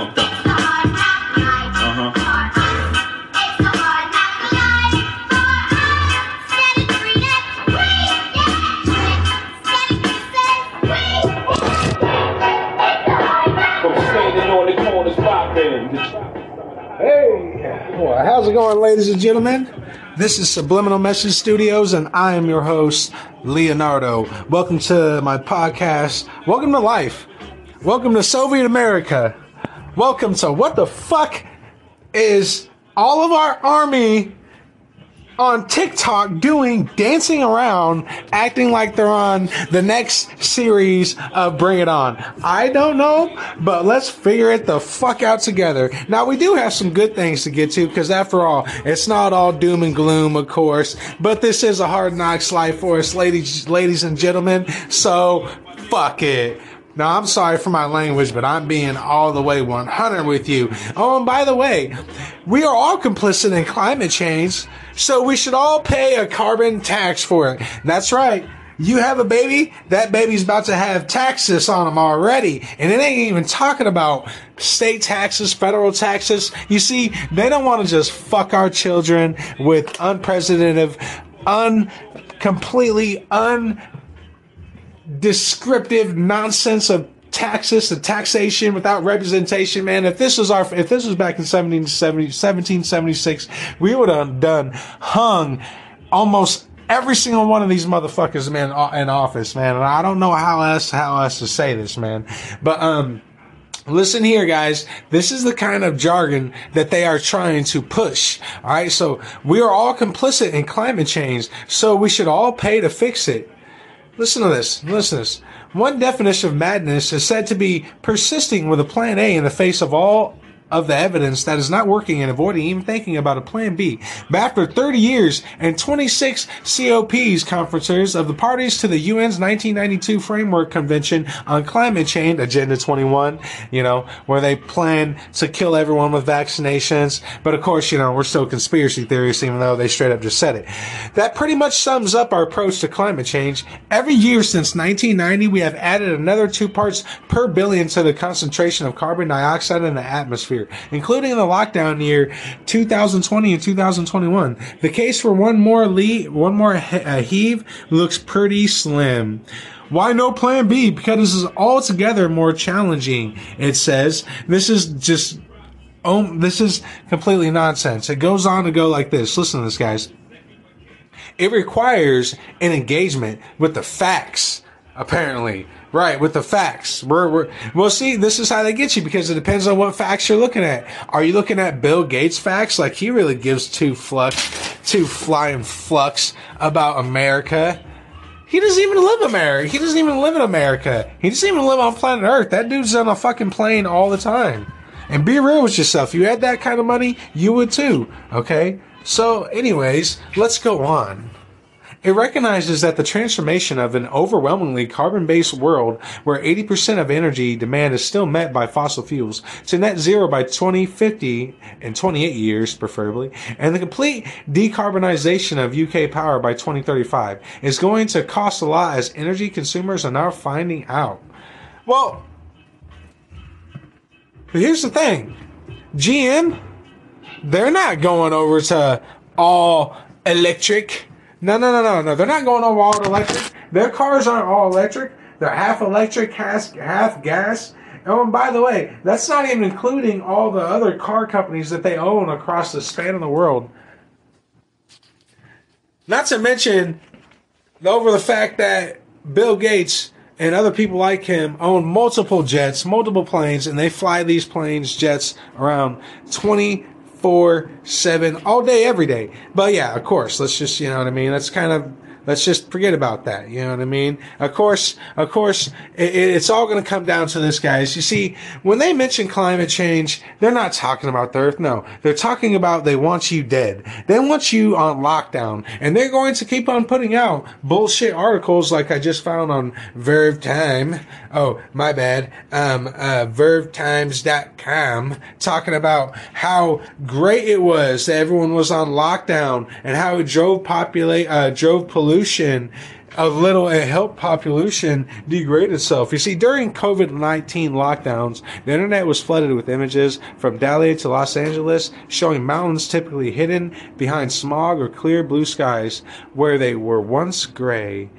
Hey, how's it going, ladies and gentlemen? This is Subliminal Message Studios, and I am your host, Leonardo. Welcome to my podcast. Welcome to life. Welcome to Soviet America. Welcome to what the fuck is all of our army on TikTok doing, dancing around, acting like they're on the next series of Bring It On. I don't know, but let's figure it the fuck out together. Now, we do have some good things to get to because, after all, it's not all doom and gloom, of course, but this is a hard knocks life for us, ladies, ladies and gentlemen. So, fuck it. Now, I'm sorry for my language, but I'm being all the way 100 with you. Oh, and by the way, we are all complicit in climate change, so we should all pay a carbon tax for it. That's right. You have a baby, that baby's about to have taxes on them already. And it ain't even talking about state taxes, federal taxes. You see, they don't want to just fuck our children with unprecedented, un, completely un, descriptive nonsense of taxes and taxation without representation, man. If this was our, if this was back in 1770, 1776, we would have done hung almost every single one of these motherfuckers, man, in office, man. And I don't know how else, how else to say this, man. But, um, Listen here, guys. This is the kind of jargon that they are trying to push. All right. So we are all complicit in climate change. So we should all pay to fix it. Listen to this. Listen to this. One definition of madness is said to be persisting with a plan A in the face of all of the evidence that is not working and avoiding even thinking about a plan B. But after 30 years and 26 COPs conferences of the parties to the UN's 1992 Framework Convention on Climate Change, Agenda 21, you know, where they plan to kill everyone with vaccinations. But of course, you know, we're still conspiracy theorists, even though they straight up just said it. That pretty much sums up our approach to climate change. Every year since 1990, we have added another two parts per billion to the concentration of carbon dioxide in the atmosphere including in the lockdown year 2020 and 2021. The case for one more lead, one more uh, heave looks pretty slim. Why no plan B? Because this is altogether more challenging. It says this is just, oh, this is completely nonsense. It goes on to go like this. Listen to this, guys. It requires an engagement with the facts, apparently. Right, with the facts. We're, we're, well, see, this is how they get you because it depends on what facts you're looking at. Are you looking at Bill Gates facts? Like he really gives two flux, two flying flux about America. He doesn't even live America. He doesn't even live in America. He doesn't even live on planet Earth. That dude's on a fucking plane all the time. And be real with yourself. You had that kind of money, you would too. Okay? So, anyways, let's go on. It recognizes that the transformation of an overwhelmingly carbon-based world where 80% of energy demand is still met by fossil fuels to net zero by 2050 in 28 years preferably, and the complete decarbonization of UK power by 2035 is going to cost a lot as energy consumers are now finding out. Well, here's the thing. GM, they're not going over to all electric no, no, no, no, no. They're not going over all electric. Their cars aren't all electric. They're half electric, half, gas. Oh, and by the way, that's not even including all the other car companies that they own across the span of the world. Not to mention over the fact that Bill Gates and other people like him own multiple jets, multiple planes, and they fly these planes, jets around 20 four, seven, all day, every day. But yeah, of course, let's just, you know what I mean? That's kind of Let's just forget about that. You know what I mean? Of course, of course, it, it's all going to come down to this, guys. You see, when they mention climate change, they're not talking about the earth. No, they're talking about they want you dead. They want you on lockdown and they're going to keep on putting out bullshit articles like I just found on Verve Time. Oh, my bad. Um, uh, VerveTimes.com talking about how great it was that everyone was on lockdown and how it drove populate, uh, drove pollution pollution a little it helped population degrade itself. You see, during COVID nineteen lockdowns, the internet was flooded with images from Delhi to Los Angeles showing mountains typically hidden behind smog or clear blue skies where they were once gray.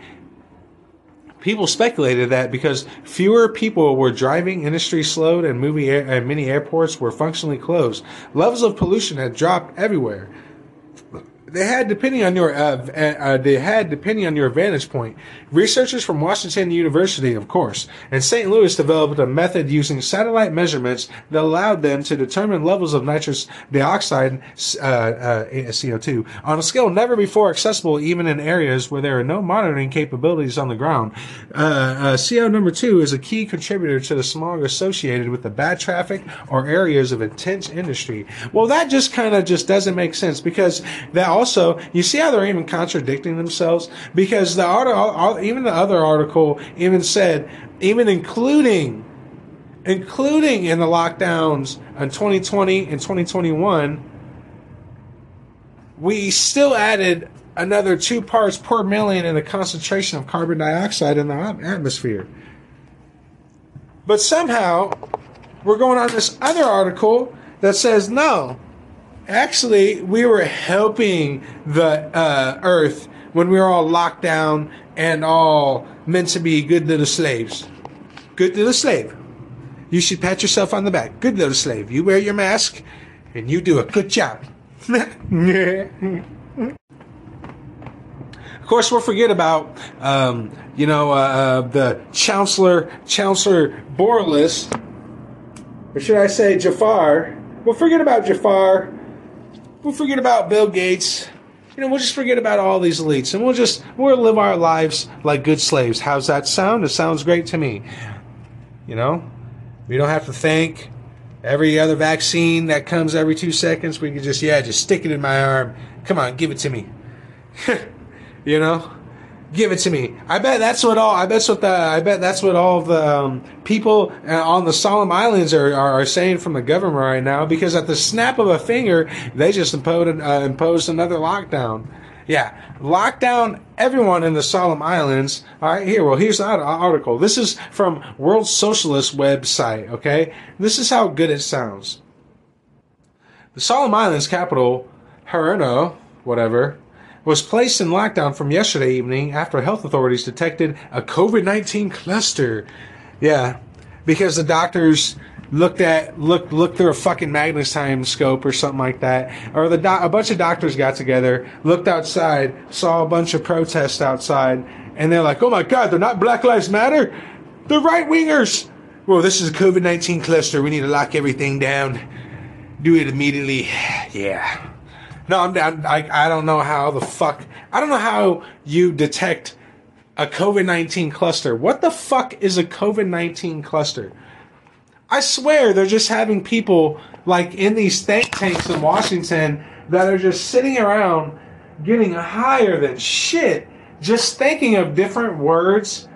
People speculated that because fewer people were driving, industry slowed, and movie air, and many airports were functionally closed, levels of pollution had dropped everywhere they had depending on your uh, uh, they had depending on your vantage point. Researchers from Washington University, of course, and St. Louis developed a method using satellite measurements that allowed them to determine levels of nitrous dioxide, uh, uh CO2, on a scale never before accessible, even in areas where there are no monitoring capabilities on the ground. Uh, uh, CO number two is a key contributor to the smog associated with the bad traffic or areas of intense industry. Well, that just kind of just doesn't make sense because that also you see how they're even contradicting themselves because the article, even the other article, even said, even including, including in the lockdowns in 2020 and 2021, we still added another two parts per million in the concentration of carbon dioxide in the atmosphere. But somehow, we're going on this other article that says no, Actually, we were helping the uh, Earth when we were all locked down and all meant to be good little slaves. Good little slave. You should pat yourself on the back. Good little slave. You wear your mask and you do a good job. of course, we'll forget about, um, you know, uh, uh, the Chancellor, Chancellor Borlis, or should I say Jafar. We'll forget about Jafar we'll forget about Bill Gates. You know, we'll just forget about all these elites and we'll just we'll live our lives like good slaves. How's that sound? It sounds great to me. You know, we don't have to thank every other vaccine that comes every two seconds. We can just yeah, just stick it in my arm. Come on, give it to me. you know, give it to me. I bet that's what all. I bet what the. I bet that's what all the um, people uh, on the Solomon Islands are, are, are saying from the government right now. Because at the snap of a finger, they just imposed uh, imposed another lockdown. Yeah, lockdown everyone in the Solomon Islands. All right, here. Well, here's the article. This is from World Socialist website. Okay, this is how good it sounds. The Solomon Islands capital, Haurana, whatever, was placed in lockdown from yesterday evening after health authorities detected a COVID 19 cluster. Yeah, because the doctors looked at looked looked through a fucking magnifying scope or something like that, or the a bunch of doctors got together, looked outside, saw a bunch of protests outside, and they're like, "Oh my god, they're not Black Lives Matter, they're right wingers." Well, this is a COVID nineteen cluster. We need to lock everything down. Do it immediately. Yeah. No, I'm down. I, I don't know how the fuck. I don't know how you detect a COVID 19 cluster. What the fuck is a COVID 19 cluster? I swear they're just having people like in these think tanks in Washington that are just sitting around getting higher than shit, just thinking of different words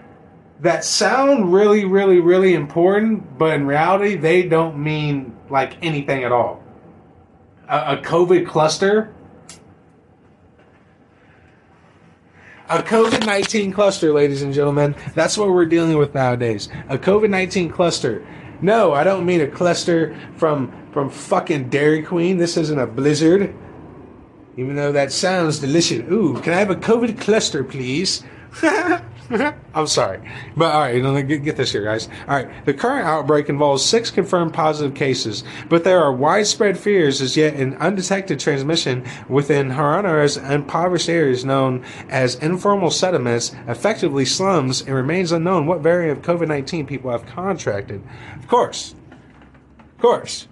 that sound really, really, really important, but in reality, they don't mean like anything at all a, a COVID cluster. A COVID 19 cluster, ladies and gentlemen. That's what we're dealing with nowadays. A COVID 19 cluster. No, I don't mean a cluster from from fucking Dairy Queen. This isn't a blizzard. Even though that sounds delicious. Ooh, can I have a COVID cluster, please? I'm sorry. But all right, let get, get this here, guys. All right, the current outbreak involves six confirmed positive cases, but there are widespread fears as yet an undetected transmission within Haurana's impoverished areas known as informal settlements, effectively slums, and remains unknown what variant of COVID 19 people have contracted. Of course. Of course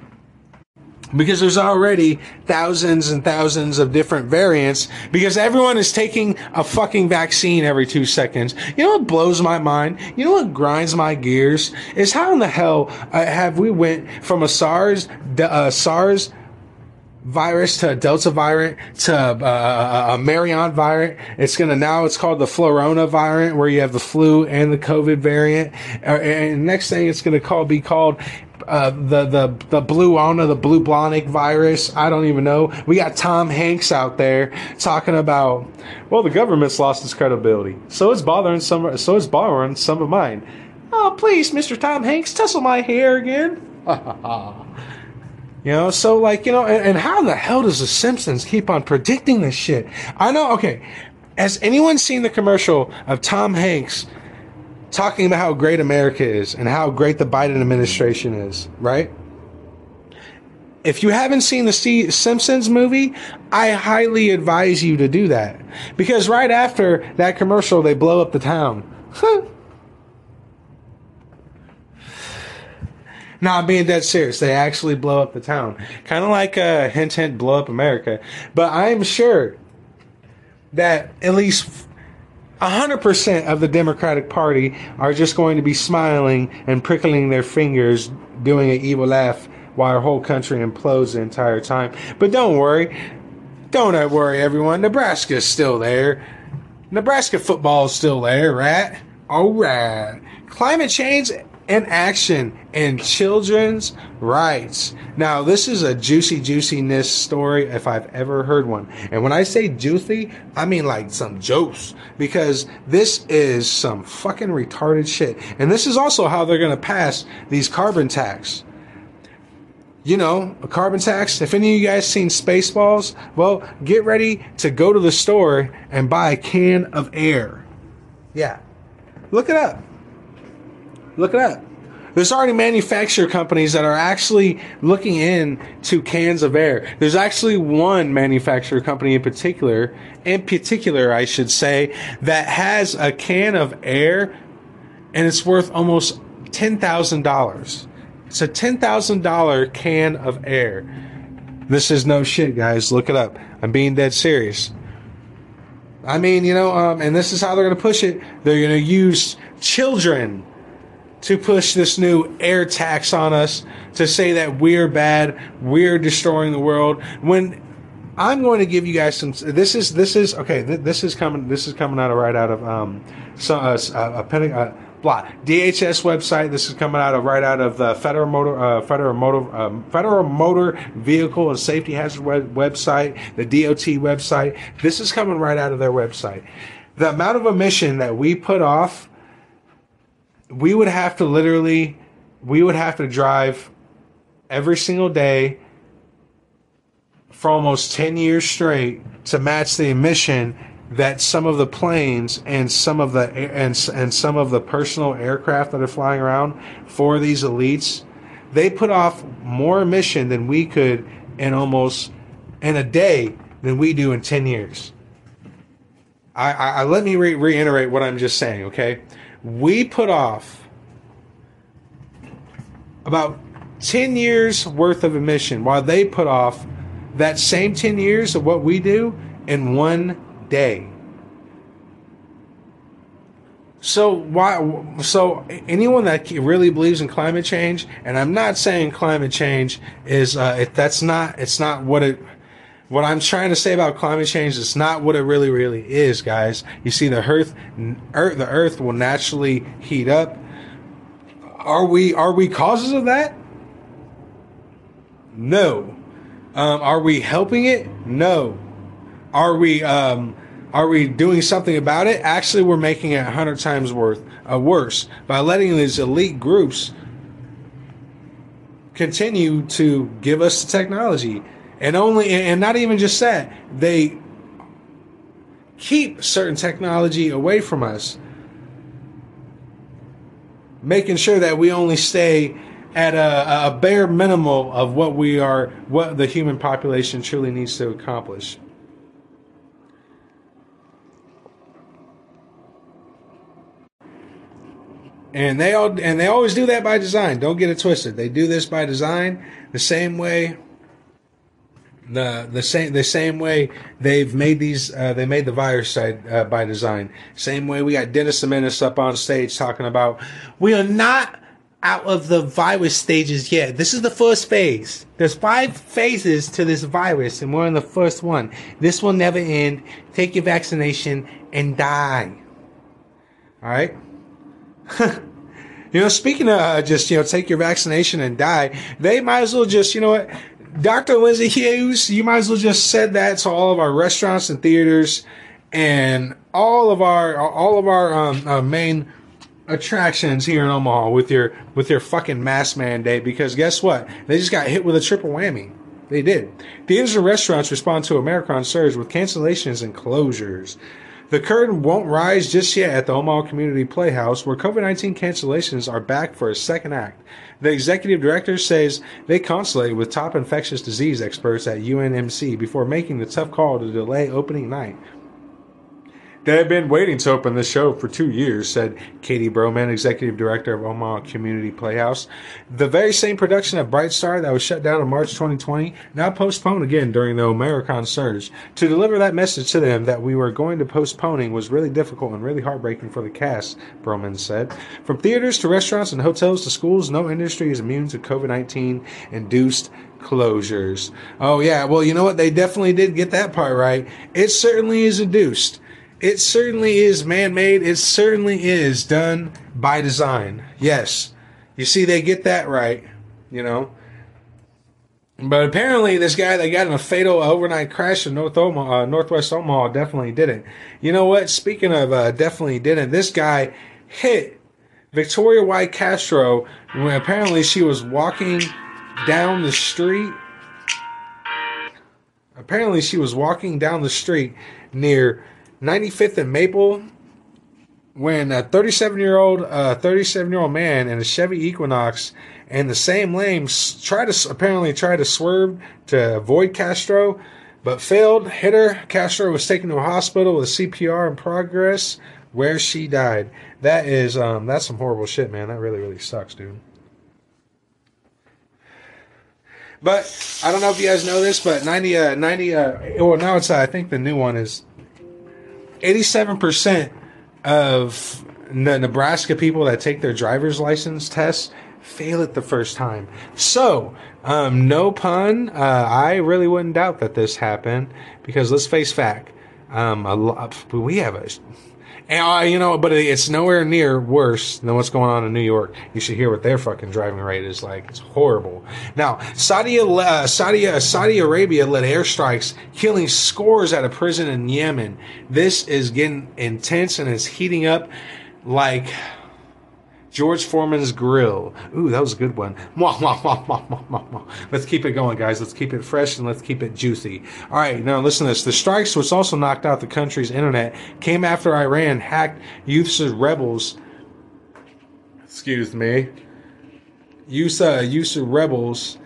because there's already thousands and thousands of different variants because everyone is taking a fucking vaccine every two seconds. You know what blows my mind? You know what grinds my gears? Is how in the hell uh, have we went from a SARS, uh, SARS virus to a Delta variant to uh, a Marion variant. It's gonna now it's called the Florona variant where you have the flu and the COVID variant. Uh, and next thing it's gonna call be called uh, the the the blue Ona, the blue blonic virus. I don't even know. We got Tom Hanks out there talking about. Well, the government's lost its credibility, so it's bothering some. So it's borrowing some of mine. Oh, please, Mr. Tom Hanks, tussle my hair again. you know, so like you know, and, and how the hell does the Simpsons keep on predicting this shit? I know. Okay, has anyone seen the commercial of Tom Hanks? Talking about how great America is and how great the Biden administration is, right? If you haven't seen the Simpsons movie, I highly advise you to do that. Because right after that commercial, they blow up the town. I'm being dead serious. They actually blow up the town. Kind of like uh, Hint Hint Blow Up America. But I'm sure that at least 100% of the Democratic Party are just going to be smiling and prickling their fingers, doing an evil laugh while our whole country implodes the entire time. But don't worry. Don't worry, everyone. Nebraska's still there. Nebraska football is still there, right? All right. Climate change and action and children's rights. Now, this is a juicy juiciness story if I've ever heard one. And when I say juicy, I mean like some juice because this is some fucking retarded shit. And this is also how they're going to pass these carbon tax. You know, a carbon tax. If any of you guys seen Spaceballs, well, get ready to go to the store and buy a can of air. Yeah. Look it up. Look it up. There's already manufacturer companies that are actually looking into cans of air. There's actually one manufacturer company in particular, in particular, I should say, that has a can of air and it's worth almost $10,000. It's a $10,000 can of air. This is no shit, guys. Look it up. I'm being dead serious. I mean, you know, um, and this is how they're going to push it. They're going to use children to push this new air tax on us to say that we're bad, we're destroying the world. When I'm going to give you guys some. This is this is okay. this is coming. This is coming out of right out of um, so, uh, a, a, uh, blah DHS website. This is coming out of right out of the Federal Motor uh, Federal Motor um, Federal Motor Vehicle and Safety Hazard web, website, the DOT website. This is coming right out of their website. The amount of emission that we put off we would have to literally we would have to drive every single day for almost 10 years straight to match the emission that some of the planes and some of the and, and some of the personal aircraft that are flying around for these elites they put off more emission than we could in almost in a day than we do in 10 years. I, I, let me re- reiterate what i'm just saying okay we put off about 10 years worth of emission while they put off that same 10 years of what we do in one day. So why so anyone that really believes in climate change and I'm not saying climate change is uh, that's not it's not what it what I'm trying to say about climate change is not what it really, really is, guys. You see, the Earth, earth, the Earth will naturally heat up. Are we are we causes of that? No. Um, are we helping it? No. Are we um, are we doing something about it? Actually, we're making it a hundred times worth uh, worse by letting these elite groups continue to give us the technology and only and not even just that they keep certain technology away from us making sure that we only stay at a, a bare minimum of what we are what the human population truly needs to accomplish. And they all and they always do that by design. Don't get it twisted. They do this by design the same way the the same the same way they've made these uh, they made the virus side uh, by design. Same way we got Dennis Menace up on stage talking about we are not out of the virus stages yet. This is the first phase. There's five phases to this virus, and we're in the first one. This will never end. Take your vaccination and die. All right. You know, speaking of uh, just, you know, take your vaccination and die, they might as well just, you know what, Dr. Lindsay Huse, you might as well just said that to all of our restaurants and theaters and all of our, all of our um, uh, main attractions here in Omaha with your, with your fucking mask mandate because guess what? They just got hit with a triple whammy. They did. Theaters and restaurants respond to Omicron surge with cancellations and closures. The curtain won't rise just yet at the Omaha Community Playhouse, where COVID 19 cancellations are back for a second act. The executive director says they consulted with top infectious disease experts at UNMC before making the tough call to delay opening night. They have been waiting to open the show for two years, said Katie Broman, executive director of Omaha Community Playhouse. The very same production of Bright Star that was shut down in March 2020 now postponed again during the Omicron surge. To deliver that message to them that we were going to postponing was really difficult and really heartbreaking for the cast, Broman said. From theaters to restaurants and hotels to schools, no industry is immune to COVID 19 induced closures. Oh, yeah. Well, you know what? They definitely did get that part right. It certainly is induced. It certainly is man made. It certainly is done by design. Yes. You see, they get that right, you know. But apparently, this guy that got in a fatal overnight crash in North Omaha, uh, Northwest Omaha definitely didn't. You know what? Speaking of uh, definitely didn't, this guy hit Victoria White Castro when apparently she was walking down the street. Apparently, she was walking down the street near 95th and Maple when a 37 year old uh, 37 year old man in a Chevy Equinox and the same lane tried to apparently tried to swerve to avoid Castro, but failed. Hit her. Castro was taken to a hospital with CPR in progress, where she died. That is um, that's some horrible shit, man. That really really sucks, dude. But I don't know if you guys know this, but 90, uh, 90, uh, well, now it's, uh, I think the new one is 87% of the Nebraska people that take their driver's license tests fail it the first time. So, um, no pun, uh, I really wouldn't doubt that this happened because let's face fact, um, a lot, we have a and, uh, you know, but it's nowhere near worse than what's going on in New York. You should hear what their fucking driving rate is like. It's horrible. Now, Saudi, uh, Saudi, uh, Saudi Arabia led airstrikes, killing scores at a prison in Yemen. This is getting intense and it's heating up like George Foreman's Grill. Ooh, that was a good one. Let's keep it going, guys. Let's keep it fresh and let's keep it juicy. All right, now listen to this. The strikes, which also knocked out the country's internet, came after Iran hacked Houthis rebels. Excuse me. Use uh, use rebels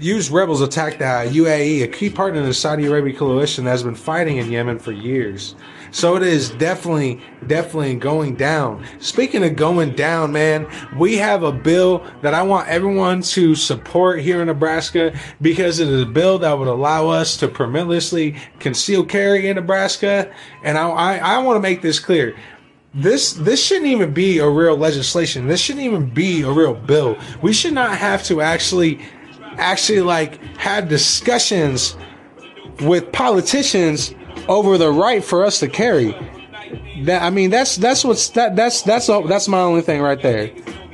used rebels attacked the UAE, a key partner in the Saudi Arabia coalition that has been fighting in Yemen for years. So it is definitely, definitely going down. Speaking of going down, man, we have a bill that I want everyone to support here in Nebraska because it is a bill that would allow us to permitlessly conceal carry in Nebraska. And I, I, I want to make this clear this this shouldn't even be a real legislation. This shouldn't even be a real bill. We should not have to actually actually like have discussions with politicians over the right for us to carry. That I mean, that's that's what's that that's that's that's my only thing right there.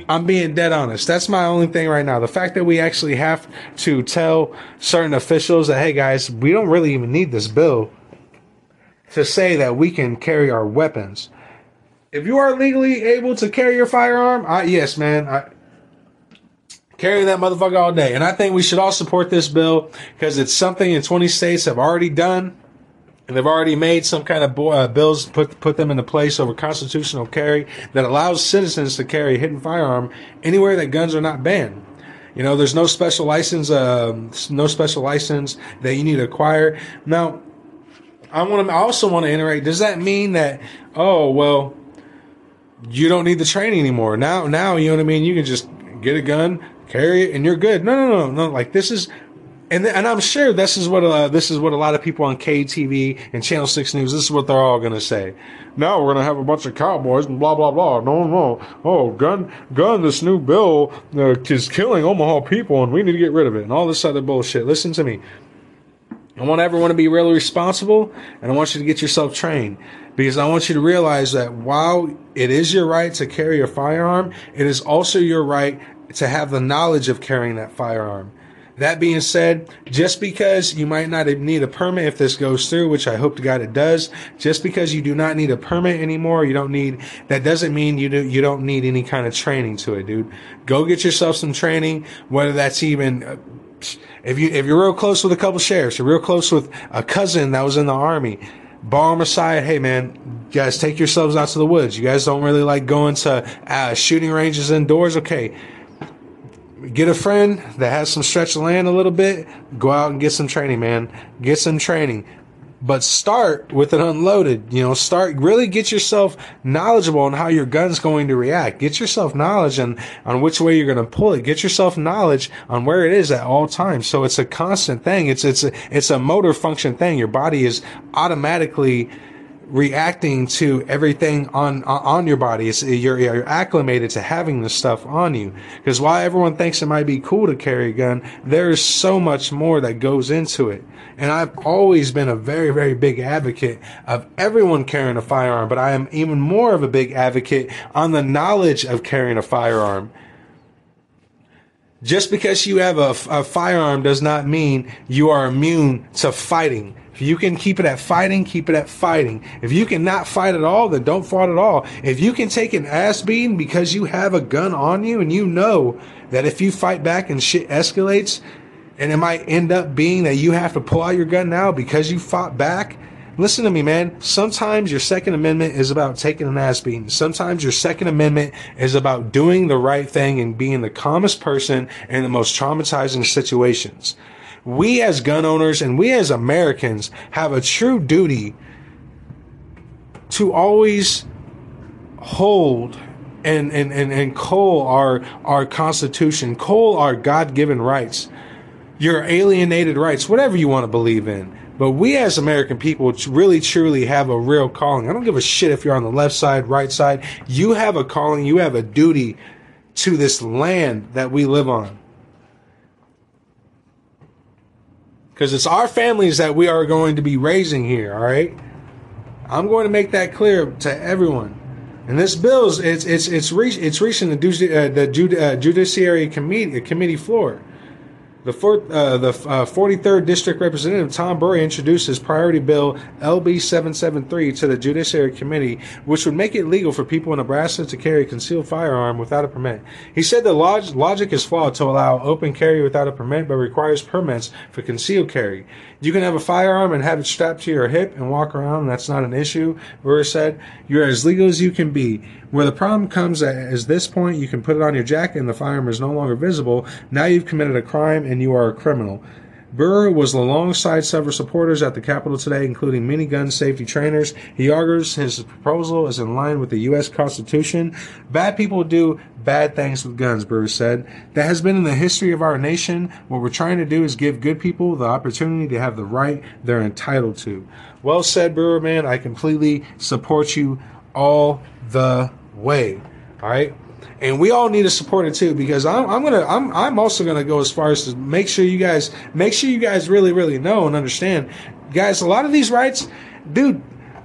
I'm being dead honest. That's my only thing right now. The fact that we actually have to tell certain officials that, hey guys, we don't really even need this bill to say that we can carry our weapons. If you are legally able to carry your firearm, I, yes, man, I, carry that motherfucker all day. And I think we should all support this bill because it's something in 20 states have already done and they've already made some kind of uh, bills put put them into place over constitutional carry that allows citizens to carry a hidden firearm anywhere that guns are not banned. You know, there's no special license, uh, no special license that you need to acquire. Now, I want to I also want to iterate. Does that mean that oh well, you don't need the training anymore? Now, now you know what I mean. You can just get a gun, carry it, and you're good. No, no, no, no. Like this is and and I'm sure this is what uh, this is what a lot of people on KETV and Channel Six News. This is what they're all to say. Now we're to have a bunch of cowboys and blah blah blah. No, no. Oh, gun, gun. This new bill uh, is killing Omaha people, and we need to get rid of it, and all this other bullshit. Listen to me. I want everyone to be really responsible and I want you to get yourself trained because I want you to realize that while it is your right to carry a firearm, it is also your right to have the knowledge of carrying that firearm. That being said, just because you might not need a permit if this goes through, which I hope to God it does, just because you do not need a permit anymore, you don't need, that doesn't mean you do, you don't need any kind of training to it, dude. Go get yourself some training, whether that's even, uh, if you, if you're real close with a couple sheriffs, you're real close with a cousin that was in the army, bar him aside. Hey man, guys, take yourselves out to the woods. You guys don't really like going to uh, shooting ranges indoors. Okay get a friend that has some stretch of land a little bit, go out and get some training, man. Get some training. But start with it unloaded. You know, start really get yourself knowledgeable on how your gun's going to react. Get yourself knowledge on, on which way you're going to pull it. Get yourself knowledge on where it is at all times. So it's a constant thing. It's, it's a, it's a motor function thing. Your body is automatically reacting to everything on on your body. You're, you're acclimated to having this stuff on you. Because while everyone thinks it might be cool to carry a gun, there's so much more that goes into it. And I've always been a very, very big advocate of everyone carrying a firearm, but I am even more of a big advocate on the knowledge of carrying a firearm. Just because you have a, a firearm does not mean you are immune to fighting. If you can keep it at fighting, keep it at fighting. If you cannot fight at all, then don't fight at all. If you can take an ass beating because you have a gun on you and you know that if you fight back and shit escalates, and it might end up being that you have to pull out your gun now because you fought back. Listen to me, man. Sometimes your Second Amendment is about taking an ass beating. Sometimes your Second Amendment is about doing the right thing and being the calmest person in the most traumatizing situations we as gun owners and we as Americans have a true duty to always hold and, and, and, and call our, our Constitution, call our God given rights, your alienated rights, whatever you want to believe in. But we as American people really truly have a real calling. I don't give a shit if you're on the left side, right side. You have a calling, you have a duty to this land that we live on. Because it's our families that we are going to be raising here. All right, I'm going to make that clear to everyone. And this bill is it's it's it's, reach, it's reaching the uh, the uh, judiciary committee committee floor. The, fourth, uh, the uh, 43rd District Representative Tom Brewer introduced his priority bill LB 773 to the Judiciary Committee, which would make it legal for people in Nebraska to carry a concealed firearm without a permit. He said the log- logic is flawed to allow open carry without a permit, but requires permits for concealed carry. You can have a firearm and have it strapped to your hip and walk around. That's not an issue. Brewer said, You're as legal as you can be. Where the problem comes at is this point, you can put it on your jacket and the firearm is no longer visible. Now you've committed a crime and you are a criminal. Brewer was alongside several supporters at the Capitol today, including many gun safety trainers. He argues his proposal is in line with the U.S. Constitution. Bad people do bad things with guns, Brewer said. That has been in the history of our nation. What we're trying to do is give good people the opportunity to have the right they're entitled to. Well said, Brewer, man. I completely support you all the way. All right. And we all need to support it too, because I'm, I'm gonna, I'm, I'm also gonna go as far as to make sure you guys, make sure you guys really, really know and understand, guys. A lot of these rights, dude,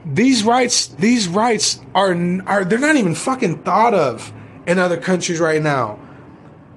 these rights, these rights are, are they're not even fucking thought of in other countries right now.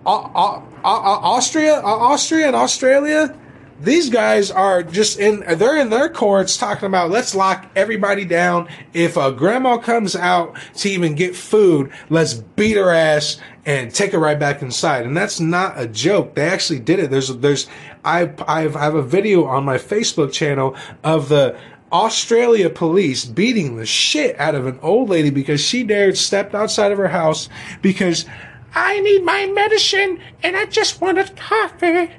Austria, Austria, and Australia these guys are just in, they're in their courts talking about let's lock everybody down. If a grandma comes out to even get food, let's beat her ass and take her right back inside. And that's not a joke. They actually did it. There's, there's, I, I've, I have a video on my Facebook channel of the, Australia police beating the shit out of an old lady because she dared step outside of her house because I need my medicine and I just want a coffee.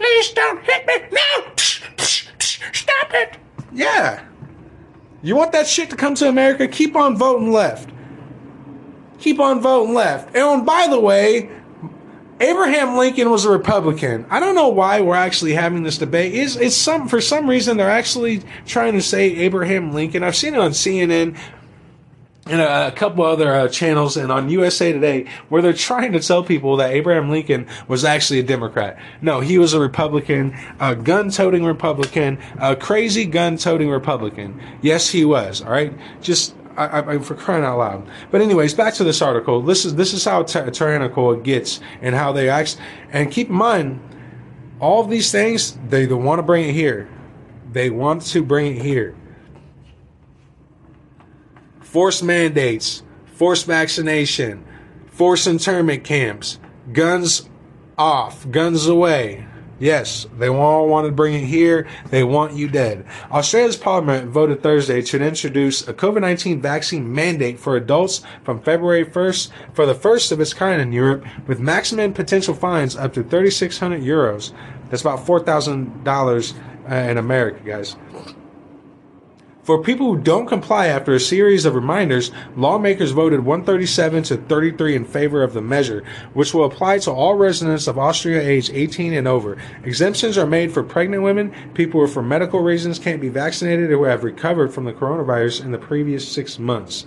Please don't hit me. No! Stop it. Yeah. You want that shit to come to America? Keep on voting left. Keep on voting left. And by the way, Abraham Lincoln was a Republican. I don't know why we're actually having this debate. Is it's some for some reason they're actually trying to say Abraham Lincoln. I've seen it on CNN and a, a couple other uh, channels and on USA Today where they're trying to tell people that Abraham Lincoln was actually a Democrat. No, he was a Republican, a gun-toting Republican, a crazy gun-toting Republican. Yes, he was. All right, just I, I, for crying out loud. But anyways, back to this article. This is this is how ty- tyrannical it gets and how they act. And keep in mind, all of these things they, they want to bring it here. They want to bring it here. Forced mandates, forced vaccination, forced internment camps, guns off, guns away. Yes, they all want to bring it here. They want you dead. Australia's parliament voted Thursday to introduce a COVID 19 vaccine mandate for adults from February 1st for the first of its kind in Europe, with maximum potential fines up to 3,600 euros. That's about $4,000 uh, in America, guys. For people who don't comply after a series of reminders, lawmakers voted 137 to 33 in favor of the measure, which will apply to all residents of Austria age 18 and over. Exemptions are made for pregnant women, people who for medical reasons can't be vaccinated, or who have recovered from the coronavirus in the previous six months.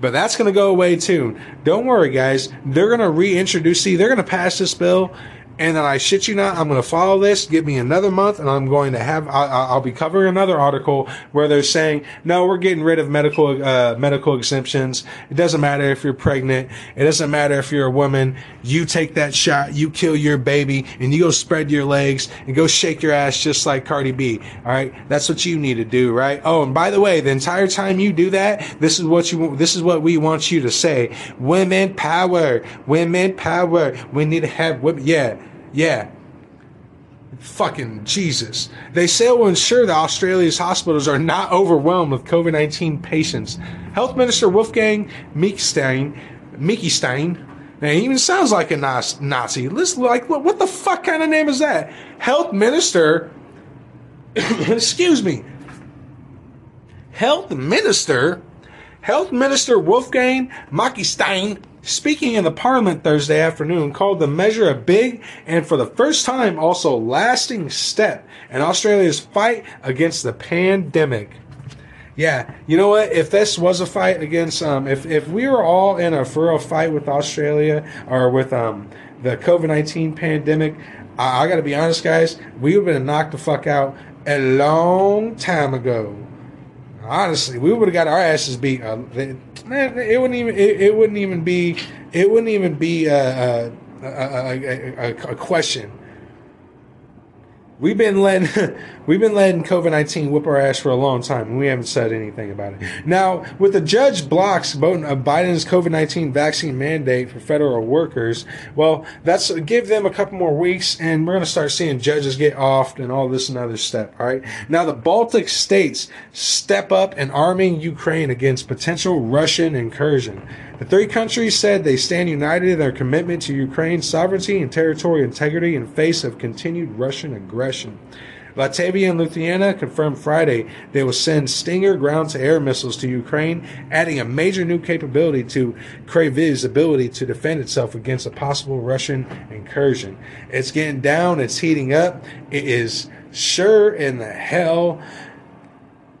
But that's going to go away too. Don't worry, guys. They're going to reintroduce, see, they're going to pass this bill and then I shit you not, I'm going to follow this. Give me another month, and I'm going to have. I'll, I'll be covering another article where they're saying, no, we're getting rid of medical uh, medical exemptions. It doesn't matter if you're pregnant. It doesn't matter if you're a woman. You take that shot, you kill your baby, and you go spread your legs and go shake your ass just like Cardi B. All right, that's what you need to do, right? Oh, and by the way, the entire time you do that, this is what you. This is what we want you to say: women power, women power. We need to have women. Yeah yeah. Fucking Jesus. They say it will ensure that Australia's hospitals are not overwhelmed with COVID 19 patients. Health Minister Wolfgang Mückstein, Mückstein, now, he even sounds like a Nazi. Listen, like, what, what the fuck kind of name is that? Health Minister, excuse me, Health Minister, Health Minister Wolfgang Mückstein speaking in the parliament Thursday afternoon, called the measure a big and for the first time also lasting step in Australia's fight against the pandemic. Yeah, you know what? If this was a fight against, um, if if we were all in a for a fight with Australia or with um the COVID nineteen pandemic, I, I got to be honest, guys, we would have been knocked the fuck out a long time ago. Honestly, we would have got our asses beat. Uh, it wouldn't even it, it, wouldn't even be it wouldn't even be a, a, a, a question. We've been letting we've been letting COVID nineteen whip our ass for a long time, and we haven't said anything about it. Now, with the judge blocks uh, Biden's COVID nineteen vaccine mandate for federal workers, well, that's give them a couple more weeks, and we're going to start seeing judges get off and all this and other stuff. All right. Now, the Baltic states step up in arming Ukraine against potential Russian incursion. The three countries said they stand united in their commitment to Ukraine's sovereignty and territorial integrity in face of continued Russian aggression. Latvia and Lithuania confirmed Friday they will send Stinger ground to air missiles to Ukraine, adding a major new capability to Kyiv's ability to defend itself against a possible Russian incursion. It's getting down, it's heating up. It is sure in the hell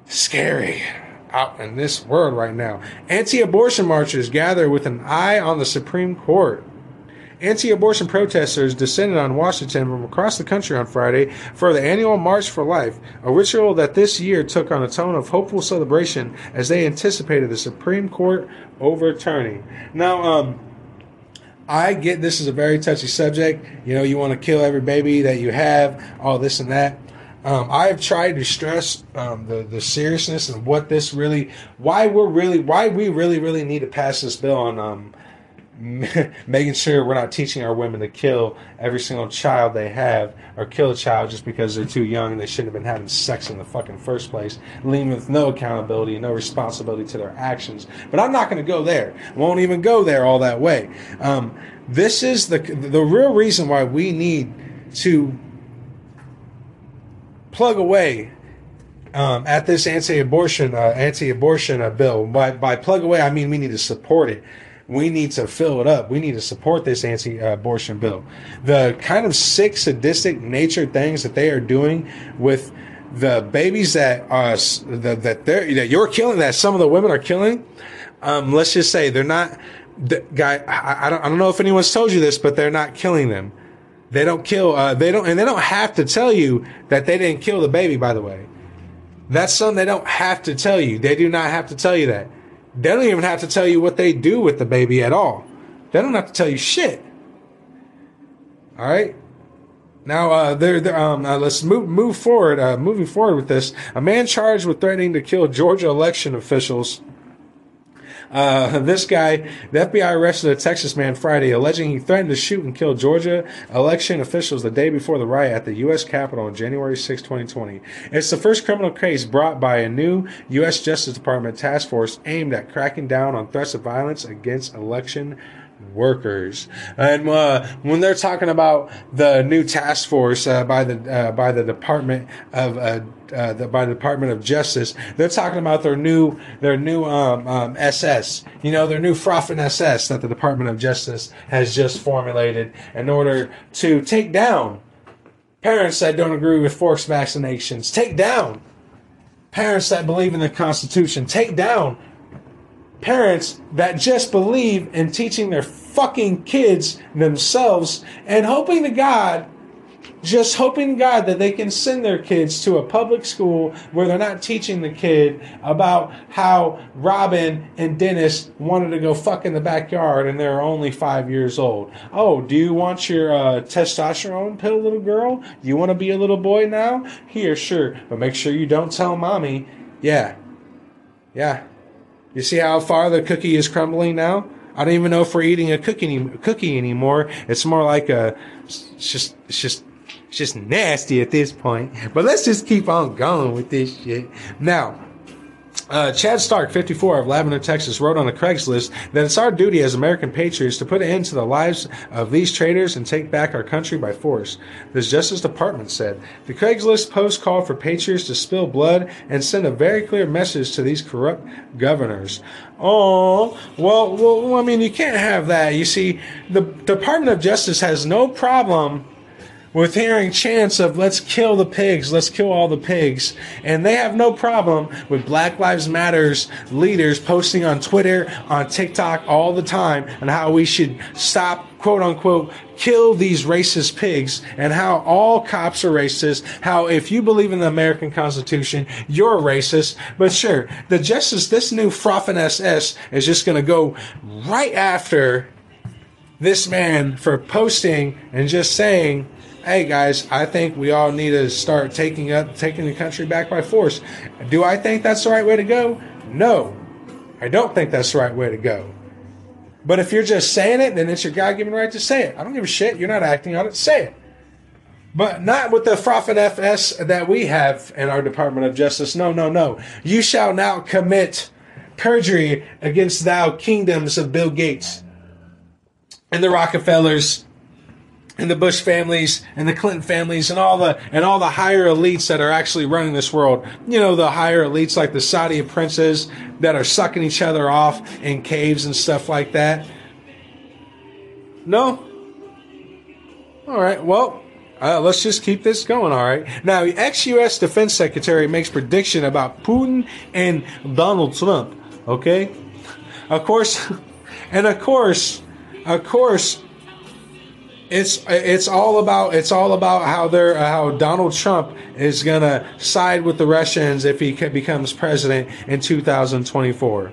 scary out in this world right now. Anti abortion marchers gather with an eye on the Supreme Court. Anti abortion protesters descended on Washington from across the country on Friday for the annual March for Life, a ritual that this year took on a tone of hopeful celebration as they anticipated the Supreme Court overturning. Now, um, I get this is a very touchy subject. You know, you want to kill every baby that you have, all this and that. Um, I've tried to stress um, the the seriousness and what this really, why we're really, why we really, really need to pass this bill on um, making sure we're not teaching our women to kill every single child they have or kill a child just because they're too young and they shouldn't have been having sex in the fucking first place, leaving with no accountability and no responsibility to their actions. But I'm not going to go there. Won't even go there all that way. Um, this is the the real reason why we need to plug away um, at this anti-abortion uh, anti-abortion uh, bill. By by plug away, I mean we need to support it. We need to fill it up. We need to support this anti-abortion bill. The kind of sick, sadistic nature things that they are doing with the babies that are that that they're that you're killing, that some of the women are killing. um, let's just say they're not. The guy, I, I don't, I don't know if anyone's told you this, but they're not killing them. They don't kill. Uh, they don't, and they don't have to tell you that they didn't kill the baby. By the way, that's something they don't have to tell you. They do not have to tell you that. They don't even have to tell you what they do with the baby at all. They don't have to tell you shit. All right. Now, uh, they're, they're, um, uh, let's move move forward. Uh, moving forward with this, a man charged with threatening to kill Georgia election officials. Uh, this guy, the FBI arrested a Texas man Friday, alleging he threatened to shoot and kill Georgia election officials the day before the riot at the U.S. Capitol on January 6, 2020. It's the first criminal case brought by a new U.S. Justice Department task force aimed at cracking down on threats of violence against election workers. And uh, when they're talking about the new task force uh, by the uh, by the Department of uh, uh, the, by the Department of Justice, they're talking about their new their new um, um, SS. You know, their new Froffen SS that the Department of Justice has just formulated in order to take down parents that don't agree with forced vaccinations. Take down parents that believe in the Constitution. Take down parents that just believe in teaching their fucking kids themselves and hoping to God, just hoping God that they can send their kids to a public school where they're not teaching the kid about how Robin and Dennis wanted to go fuck in the backyard and they're only five years old. Oh, do you want your uh, testosterone pill, little girl? You want to be a little boy now? Here, sure. But make sure you don't tell mommy. Yeah. Yeah. You see how far the cookie is crumbling now? I don't even know if we're eating a cookie, cookie anymore. It's more like a, it's just, it's just, it's just nasty at this point. But let's just keep on going with this shit. Now, uh, Chad Stark, 54 of Leander, Texas, wrote on a Craigslist that it's our duty as American patriots to put an end to the lives of these traitors and take back our country by force. The Justice Department said the Craigslist post called for patriots to spill blood and send a very clear message to these corrupt governors. Oh, well, well, I mean, you can't have that. You see, the Department of Justice has no problem with hearing chants of let's kill the pigs, let's kill all the pigs. And they have no problem with Black Lives Matters leaders posting on Twitter, on TikTok all the time and how we should stop, quote unquote, kill these racist pigs and how all cops are racist. How if you believe in the American Constitution, you're a racist. But sure, the justice, this new Froffen SS is just going to go right after this man for posting and just saying hey guys, I think we all need to start taking up taking the country back by force. Do I think that's the right way to go? No. I don't think that's the right way to go. But if you're just saying it, then it's your God given right to say it. I don't give a shit. You're not acting on it. Say it. But not with the Froffen FS that we have in our Department of Justice. No, no, no. You shall now commit perjury against thou kingdoms of Bill Gates and the Rockefellers and the Bush families and the Clinton families and all the and all the higher elites that are actually running this world. You know, the higher elites like the Saudi princes that are sucking each other off in caves and stuff like that. No. All right. Well, uh, let's just keep this going. All right. Now, ex-U.S. Defense Secretary makes prediction about Putin and Donald Trump. Okay. Of course, and of course, of course, it's it's all about it's all about how they're how Donald Trump is gonna side with the Russians if he becomes president in 2024.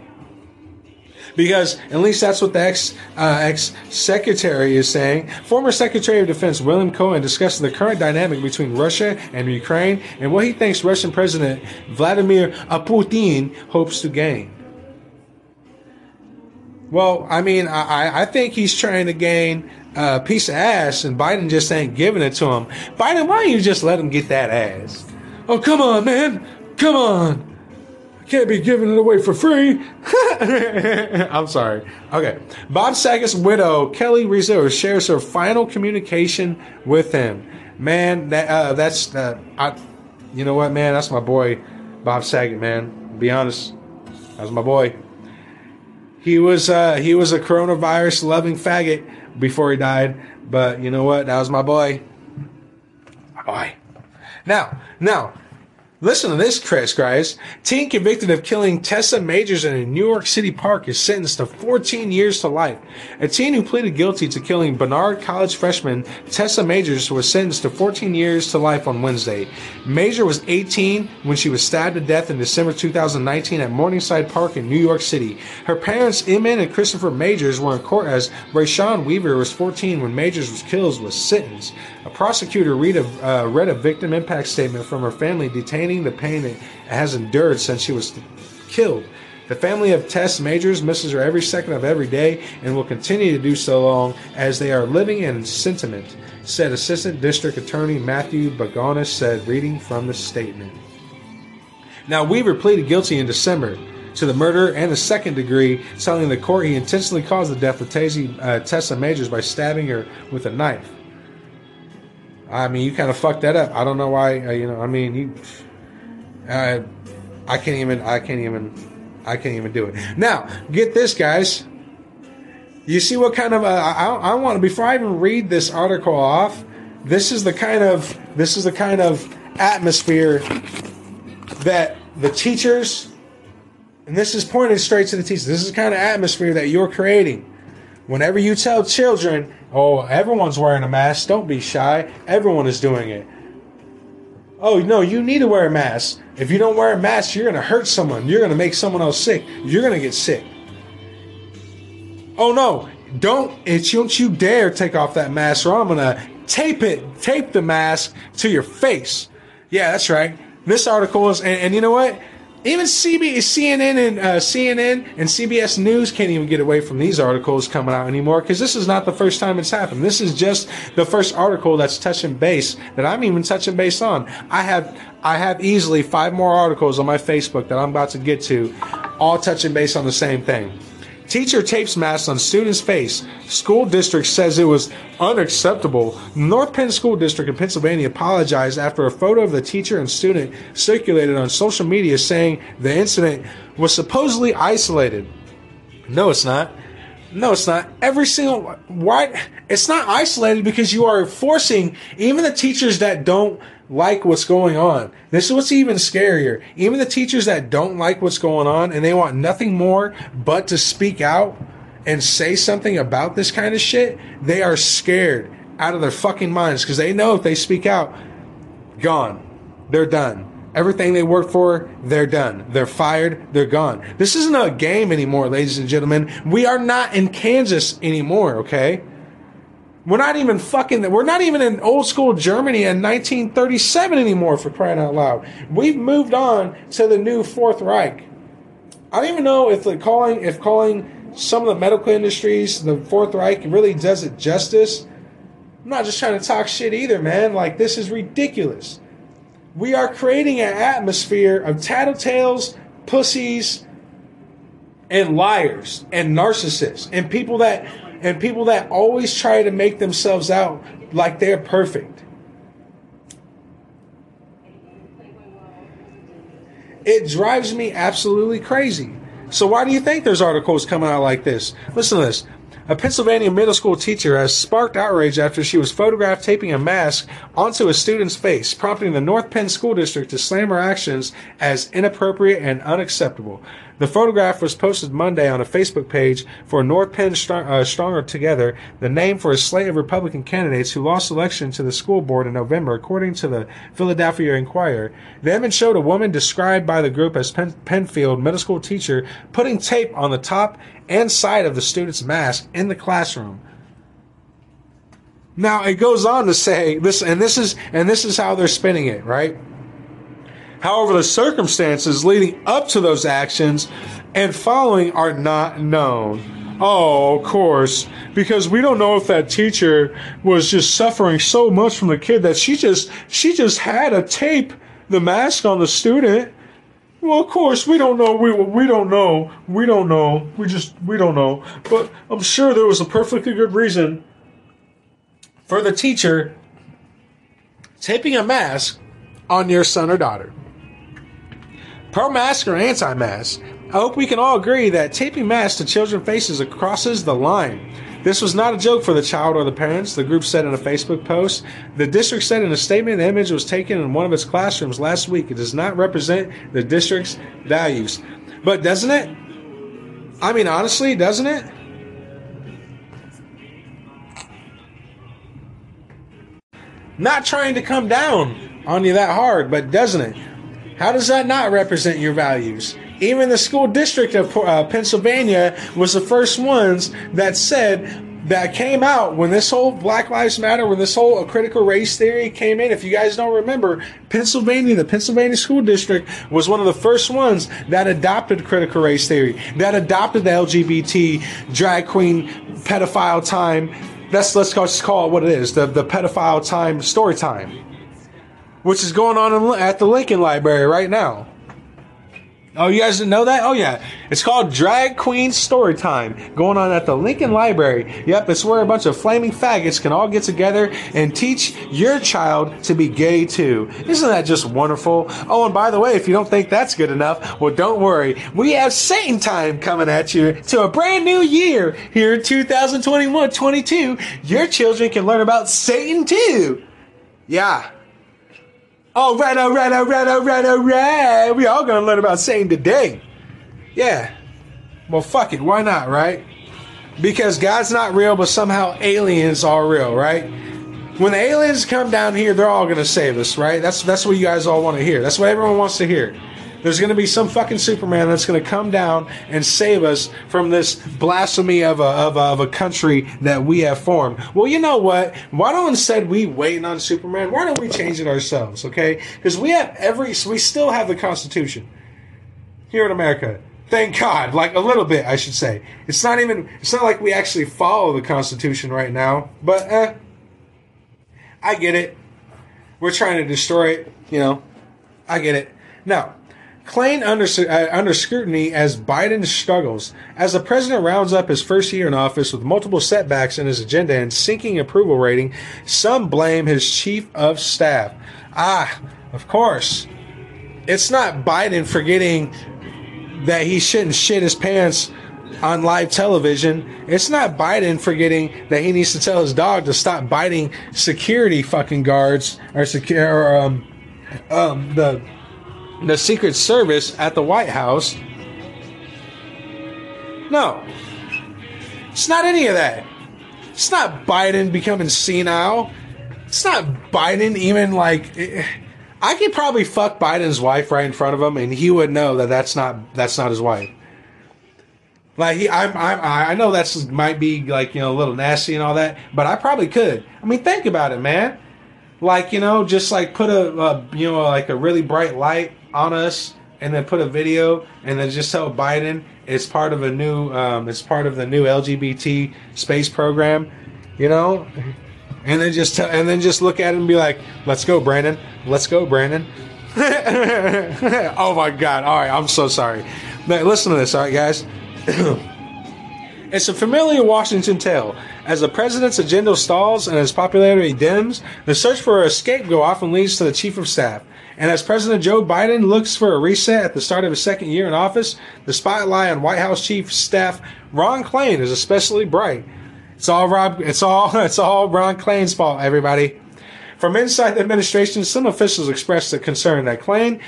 Because at least that's what the ex uh, ex secretary is saying. Former Secretary of Defense William Cohen discussed the current dynamic between Russia and Ukraine and what he thinks Russian President Vladimir Putin hopes to gain. Well, I mean, I, I think he's trying to gain a piece of ass, and Biden just ain't giving it to him. Biden, why don't you just let him get that ass? Oh, come on, man. Come on. I can't be giving it away for free. I'm sorry. Okay. Bob Saget's widow, Kelly Rizzo, shares her final communication with him. Man, that uh, that's uh, you know what, man? That's my boy, Bob Saget, man. Be honest, that's my boy. He was uh, he was a coronavirus loving faggot before he died, but you know what? That was my boy. Boy. Now, now, Listen to this, Chris, guys. Teen convicted of killing Tessa Majors in a New York City park is sentenced to 14 years to life. A teen who pleaded guilty to killing Barnard College freshman Tessa Majors was sentenced to 14 years to life on Wednesday. Major was 18 when she was stabbed to death in December 2019 at Morningside Park in New York City. Her parents, Inman and Christopher Majors, were in court as Rashaun Weaver was 14 when Majors was killed was sentenced. A prosecutor read a, uh, read a victim impact statement from her family the pain it has endured since she was killed. The family of Tess Majors misses her every second of every day and will continue to do so long as they are living in sentiment, said Assistant District Attorney Matthew Bogdanos said, reading from the statement. Now, Weaver pleaded guilty in December to the murder and the second degree, telling the court he intentionally caused the death of Tazy, uh, Tessa Majors by stabbing her with a knife. I mean, you kind of fucked that up. I don't know why. Uh, you know, I mean, you uh, I can't even. I can't even. I can't even do it. Now, get this, guys. You see what kind of? Uh, I, I want to before I even read this article off. This is the kind of. This is the kind of atmosphere that the teachers, and this is pointed straight to the teachers. This is the kind of atmosphere that you're creating. Whenever you tell children, "Oh, everyone's wearing a mask. Don't be shy. Everyone is doing it." Oh no, you need to wear a mask. If you don't wear a mask, you're gonna hurt someone. You're gonna make someone else sick. You're gonna get sick. Oh no, don't it's don't you dare take off that mask or I'm gonna tape it, tape the mask to your face. Yeah, that's right. This article is, and, and you know what? Even CB, CNN and uh, CNN and CBS News can't even get away from these articles coming out anymore because this is not the first time it's happened. This is just the first article that's touching base that I'm even touching base on. I have I have easily five more articles on my Facebook that I'm about to get to, all touching base on the same thing. Teacher tapes mask on student's face. School district says it was unacceptable. North Penn School District in Pennsylvania apologized after a photo of the teacher and student circulated on social media saying the incident was supposedly isolated. No, it's not. No, it's not. Every single why it's not isolated because you are forcing even the teachers that don't like what's going on. This is what's even scarier. Even the teachers that don't like what's going on and they want nothing more but to speak out and say something about this kind of shit, they are scared out of their fucking minds because they know if they speak out, gone. They're done. Everything they work for, they're done. They're fired, they're gone. This isn't a game anymore, ladies and gentlemen. We are not in Kansas anymore, okay? We're not even fucking. We're not even in old school Germany in 1937 anymore. For crying out loud, we've moved on to the new Fourth Reich. I don't even know if like calling if calling some of the medical industries the Fourth Reich really does it justice. I'm not just trying to talk shit either, man. Like this is ridiculous. We are creating an atmosphere of tattletales, pussies, and liars and narcissists and people that and people that always try to make themselves out like they're perfect. It drives me absolutely crazy. So why do you think there's articles coming out like this? Listen to this. A Pennsylvania middle school teacher has sparked outrage after she was photographed taping a mask onto a student's face, prompting the North Penn School District to slam her actions as inappropriate and unacceptable. The photograph was posted Monday on a Facebook page for North Penn uh, Stronger Together, the name for a slate of Republican candidates who lost election to the school board in November, according to the Philadelphia Inquirer. The image showed a woman described by the group as Penn- Penfield middle school teacher putting tape on the top and side of the student's mask in the classroom. Now it goes on to say this, and this is and this is how they're spinning it, right? However, the circumstances leading up to those actions and following are not known. Oh, of course, because we don't know if that teacher was just suffering so much from the kid that she just she just had to tape the mask on the student. Well, of course, we don't know. We we don't know. We don't know. We just we don't know. But I'm sure there was a perfectly good reason for the teacher taping a mask on your son or daughter. Pro mask or anti mask? I hope we can all agree that taping masks to children's faces crosses the line. This was not a joke for the child or the parents, the group said in a Facebook post. The district said in a statement the image was taken in one of its classrooms last week. It does not represent the district's values. But doesn't it? I mean, honestly, doesn't it? Not trying to come down on you that hard, but doesn't it? How does that not represent your values? Even the school district of uh, Pennsylvania was the first ones that said that came out when this whole Black Lives Matter, when this whole critical race theory came in. If you guys don't remember, Pennsylvania, the Pennsylvania School District was one of the first ones that adopted critical race theory, that adopted the LGBT drag queen pedophile time. Let's let's just call it what it is, the the pedophile time story time, which is going on at the Lincoln Library right now. Oh, you guys didn't know that? Oh, yeah. It's called Drag Queen Story Time, going on at the Lincoln Library. Yep, it's where a bunch of flaming faggots can all get together and teach your child to be gay too. Isn't that just wonderful? Oh, and by the way, if you don't think that's good enough, well, don't worry. We have Satan Time coming at you to a brand new year here in 2021 22. Your children can learn about Satan too. Yeah. All right, all right, all right, all right, all right. We all gonna learn about Satan today. Yeah. Well, fuck it. Why not, right? Because God's not real, but somehow aliens are real, right? When the aliens come down here, they're all gonna save us, right? That's that's what you guys all want to hear. That's what everyone wants to hear. There's going to be some fucking Superman that's going to come down and save us from this blasphemy of a, of a, of a country that we have formed. Well, you know what? Why don't instead we wait on Superman? Why don't we change it ourselves? Okay, because we have every we still have the Constitution here in America. Thank God, like a little bit, I should say. It's not even. It's not like we actually follow the Constitution right now, but eh, I get it. We're trying to destroy it. You know, I get it. Now, Klain under, uh, under scrutiny as Biden struggles. As the president rounds up his first year in office with multiple setbacks in his agenda and sinking approval rating, some blame his chief of staff. Ah, of course. It's not Biden forgetting that he shouldn't shit his pants on live television. It's not Biden forgetting that he needs to tell his dog to stop biting security fucking guards or secure um um the the Secret Service at the White House. No. It's not any of that. It's not Biden becoming senile. It's not Biden even like. I could probably fuck Biden's wife right in front of him, and he would know that that's not that's not his wife. Like he, I'm, I'm, I know that's might be like you know a little nasty and all that, but I probably could. I mean, think about it, man. Like you know, just like put a, a you know like a really bright light on us and then put a video and then just tell Biden it's part of a new um, it's part of the new LGBT space program, you know, and then just tell, and then just look at it and be like, "Let's go, Brandon. Let's go, Brandon." oh my God! All right, I'm so sorry. Now, listen to this, all right, guys. It's a familiar Washington tale. As the president's agenda stalls and his popularity dims, the search for a scapegoat often leads to the chief of staff. And as President Joe Biden looks for a reset at the start of his second year in office, the spotlight on White House Chief Staff Ron Klain is especially bright. It's all Rob. It's all. It's all Ron Klain's fault. Everybody. From inside the administration, some officials expressed a concern that Klain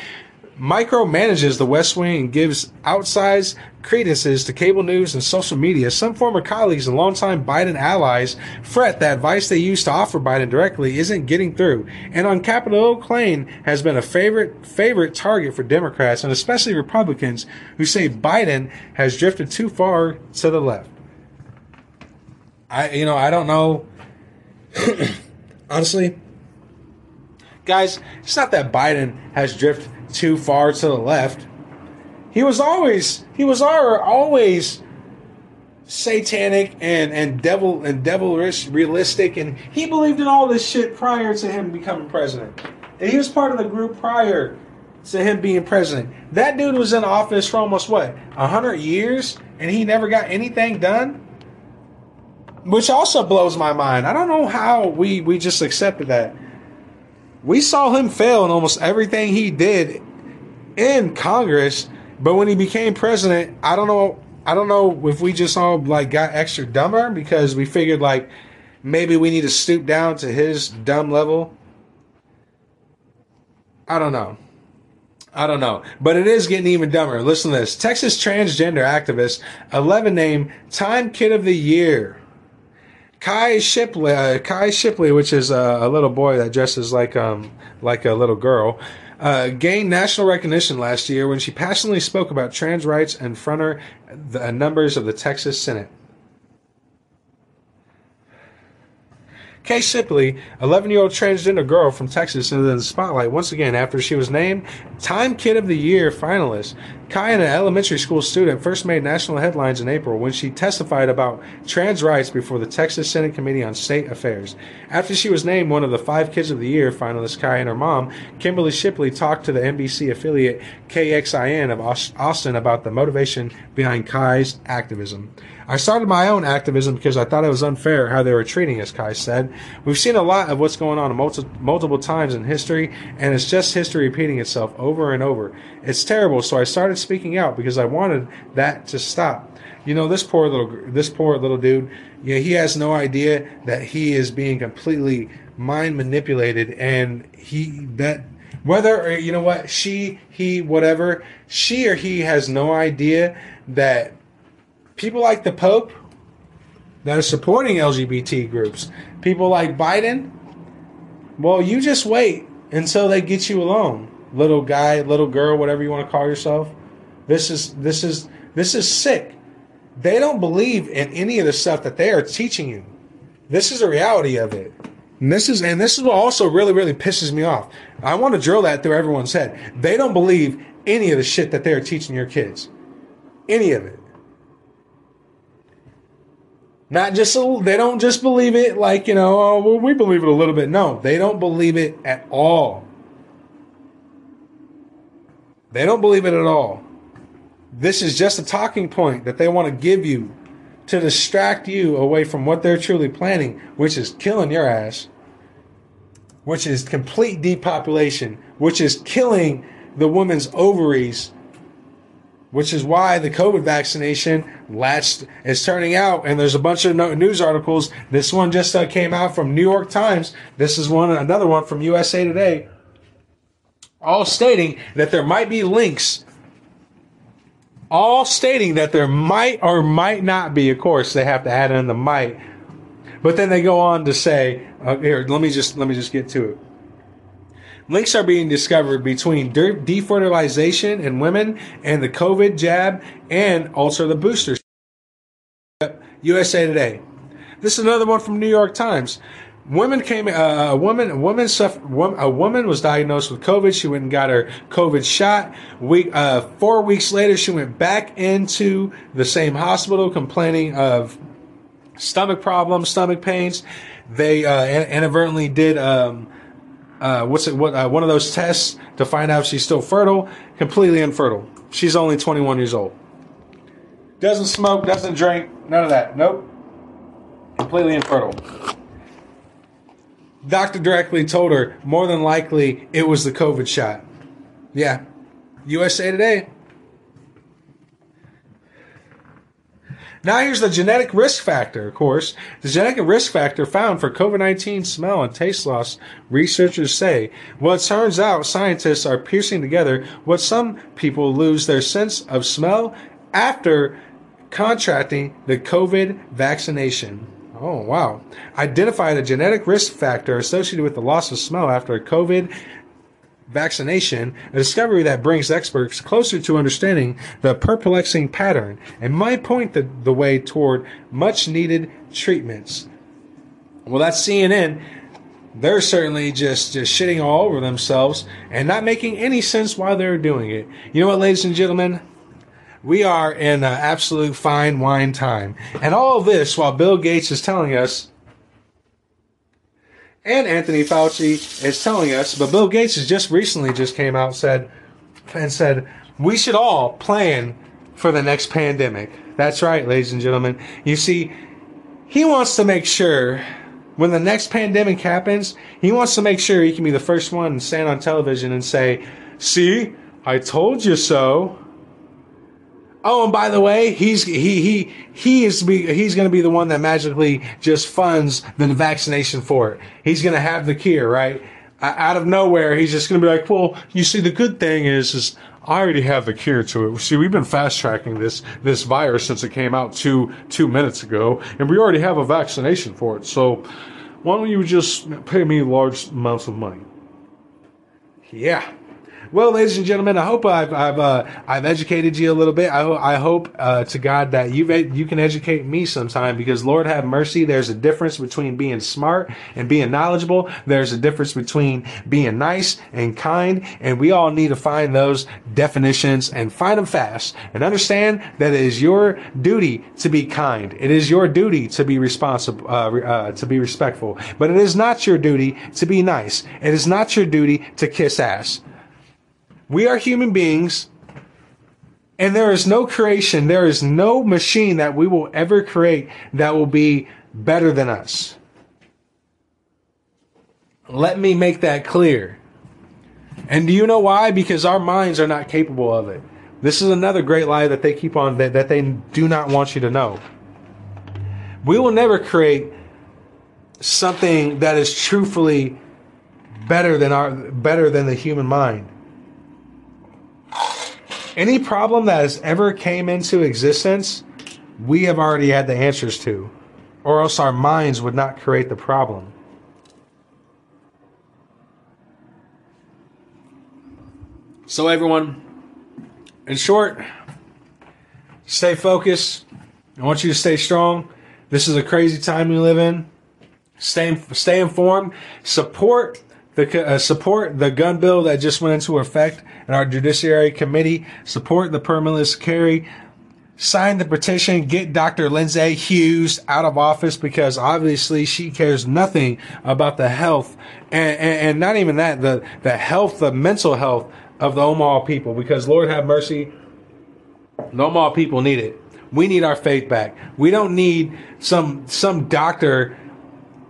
micromanages the West Wing and gives outsized credences to cable news and social media, some former colleagues and longtime Biden allies fret that advice they used to offer Biden directly isn't getting through. And on Capitol Hill, Klain has been a favorite favorite target for Democrats and especially Republicans who say Biden has drifted too far to the left. I you know, I don't know honestly guys, it's not that Biden has drifted too far to the left. He was always he was always satanic and and devil and devilish realistic and he believed in all this shit prior to him becoming president. And he was part of the group prior to him being president. That dude was in office for almost what, a hundred years and he never got anything done? Which also blows my mind. I don't know how we, we just accepted that. We saw him fail in almost everything he did in Congress, but when he became president, I don't know I don't know if we just all like got extra dumber because we figured like maybe we need to stoop down to his dumb level. I don't know. I don't know. But it is getting even dumber. Listen to this. Texas transgender activist, 11 named Time Kid of the Year. Kai Shappley, uh, Kai Shappley, which is a, little boy that dresses like um like a little girl, uh, gained national recognition last year when she passionately spoke about trans rights in front of the numbers of the Texas Senate. Kay Shappley, 11 year old transgender girl from Texas, into the spotlight once again after she was named Time Kid of the Year finalist. Kai, an elementary school student, first made national headlines in April when she testified about trans rights before the Texas Senate Committee on State Affairs. After she was named one of the five Kids of the Year finalists, Kai and her mom, Kimberly Shappley, talked to the NBC affiliate KXAN of Austin about the motivation behind Kai's activism. I started my own activism because I thought it was unfair how they were treating us, Kai said. We've seen a lot of what's going on multi- multiple times in history, and it's just history repeating itself over and over. It's terrible, so I started speaking out because I wanted that to stop. You know, this poor little this poor little dude, know, he has no idea that he is being completely mind manipulated and he that whether you know what she he whatever she or he has no idea that people like the Pope that are supporting LGBT groups, people like Biden, well, you just wait until they get you alone, little guy, little girl, whatever you want to call yourself. This is this is this is sick. They don't believe in any of the stuff that they are teaching you. This is the reality of it. And this is and this is what also really really pisses me off. I want to drill that through everyone's head. They don't believe any of the shit that they are teaching your kids. Any of it. Not just they don't just believe it like you know oh, well, we believe it a little bit. No, they don't believe it at all. They don't believe it at all. This is just a talking point that they want to give you to distract you away from what they're truly planning, which is killing your ass, which is complete depopulation, which is killing the woman's ovaries which is why the COVID vaccination latched is turning out. And there's a bunch of news articles. This one just uh, came out from New York Times. This is one, another one from USA Today, all stating that there might be links. All stating that there might or might not be. Of course, they have to add in the might. But then they go on to say, uh, here, let me just let me just get to it. Links are being discovered between defertilization in women and the COVID jab and also the booster. USA Today. This is another one from New York Times. Women came. Uh, a woman. A woman suffered. A woman was diagnosed with COVID. She went and got her COVID shot. Week. Uh, four weeks later, she went back into the same hospital, complaining of stomach problems, stomach pains. They uh, inadvertently did. Um, uh, what's it? What uh, one of those tests to find out if she's still fertile? Completely infertile. She's only 21 years old. Doesn't smoke, doesn't drink, none of that. Nope. Completely infertile. Doctor directly told her more than likely it was the COVID shot. Yeah. USA Today. Now here's the genetic risk factor, of course. The genetic risk factor found for COVID-19 smell and taste loss, researchers say. Well, it turns out scientists are piecing together what some people lose their sense of smell after contracting the COVID vaccination. Oh, wow. Identified a genetic risk factor associated with the loss of smell after a COVID vaccination, a discovery that brings experts closer to understanding the perplexing pattern and might point the, the way toward much needed treatments. Well, that's CNN. They're certainly just, just shitting all over themselves and not making any sense why they're doing it. You know what, ladies and gentlemen? We are in an absolute fine wine time. And all of this while Bill Gates is telling us and Anthony Fauci is telling us, but Bill Gates has just recently just came out said and said we should all plan for the next pandemic. That's right, ladies and gentlemen. You see, he wants to make sure when the next pandemic happens, he wants to make sure he can be the first one to stand on television and say, "See, I told you so." Oh, and by the way, he's he he he is be, he's going to be the one that magically just funds the vaccination for it. He's going to have the cure, right? Out of nowhere, he's just going to be like, "Well, you see, the good thing is, is I already have the cure to it. See, we've been fast tracking this this virus since it came out two two minutes ago, and we already have a vaccination for it. So, why don't you just pay me large amounts of money?" Yeah, well, ladies and gentlemen, I hope I've I've uh, I've educated you a little bit. I, I hope uh, to God that you you can educate me sometime because Lord have mercy. There's a difference between being smart and being knowledgeable. There's a difference between being nice and kind, and we all need to find those definitions and find them fast and understand that it is your duty to be kind. It is your duty to be responsible, uh, uh, to be respectful, but it is not your duty to be nice. It is not your duty to kiss ass. We are human beings, and there is no creation, there is no machine that we will ever create that will be better than us. Let me make that clear. And do you know why? Because our minds are not capable of it. This is another great lie that they keep on that, that they do not want you to know. We will never create something that is truthfully better than our better than the human mind any problem that has ever came into existence, we have already had the answers to, or else our minds would not create the problem. So, everyone, in short, stay focused. I want you to stay strong. This is a crazy time we live in. Stay, stay informed. Support uh, support the gun bill that just went into effect in our judiciary committee. Support the permitless carry. Sign the petition. Get Dr. Lindsay Huse out of office because obviously she cares nothing about the health and, and, and not even that the the health, the mental health of the Omaha people. Because Lord have mercy, the Omaha people need it. We need our faith back. We don't need some some doctor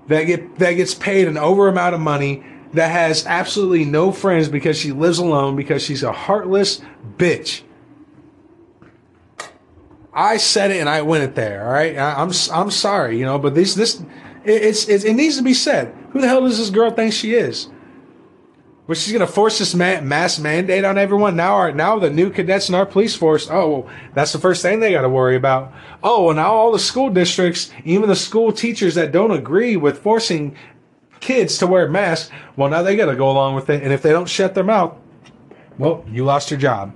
that get that gets paid an over amount of money that has absolutely no friends because she lives alone because she's a heartless bitch. I said it and I went it there. All right, I, am I'm, I'm sorry, you know, but this this it, it's, it, needs to be said. Who the hell does this girl think she is? But she's to force this mass mandate on everyone. Now, our, now the new cadets in our police force. Oh, well, that's the first thing they got to worry about. Oh, well, now all the school districts, even the school teachers that don't agree with forcing kids to wear masks. Well, now they got to go along with it. And if they don't shut their mouth, well, you lost your job.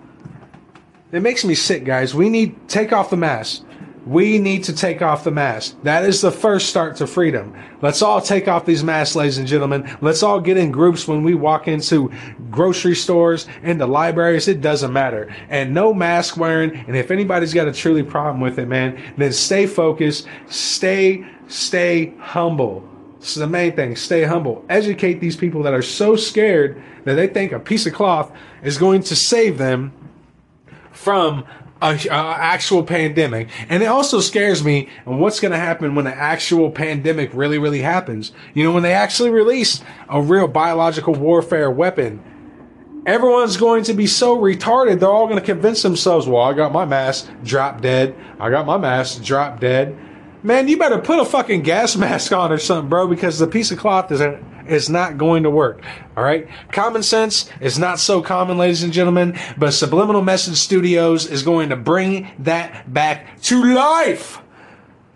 It makes me sick, guys. We need take off the mask. We need to take off the mask. That is the first start to freedom. Let's all take off these masks, ladies and gentlemen. Let's all get in groups when we walk into grocery stores, into libraries. It doesn't matter. And no mask wearing. And if anybody's got a truly problem with it, man, then stay focused. Stay, stay humble. This is the main thing. Stay humble. Educate these people that are so scared that they think a piece of cloth is going to save them from a, a actual pandemic. And it also scares me what's going to happen when the actual pandemic really, really happens. You know, when they actually release a real biological warfare weapon. Everyone's going to be so retarded, they're all going to convince themselves, well, I got my mask, drop dead. I got my mask, drop dead man, you better put a fucking gas mask on or something, bro, because the piece of cloth is is not going to work. All right, common sense is not so common, ladies and gentlemen, but Subliminal Message Studios is going to bring that back to life.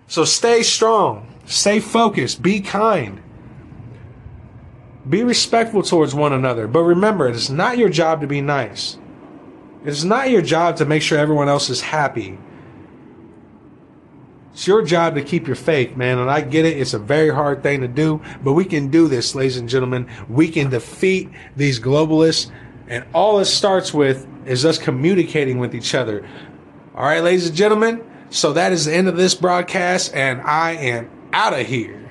So stay strong, stay focused, be kind. Be respectful towards one another, but remember, it is not your job to be nice. It is not your job to make sure everyone else is happy. It's your job to keep your faith, man. And I get it. It's a very hard thing to do, but we can do this, ladies and gentlemen. We can defeat these globalists. And all it starts with is us communicating with each other. All right, ladies and gentlemen. So that is the end of this broadcast, and I am out of here.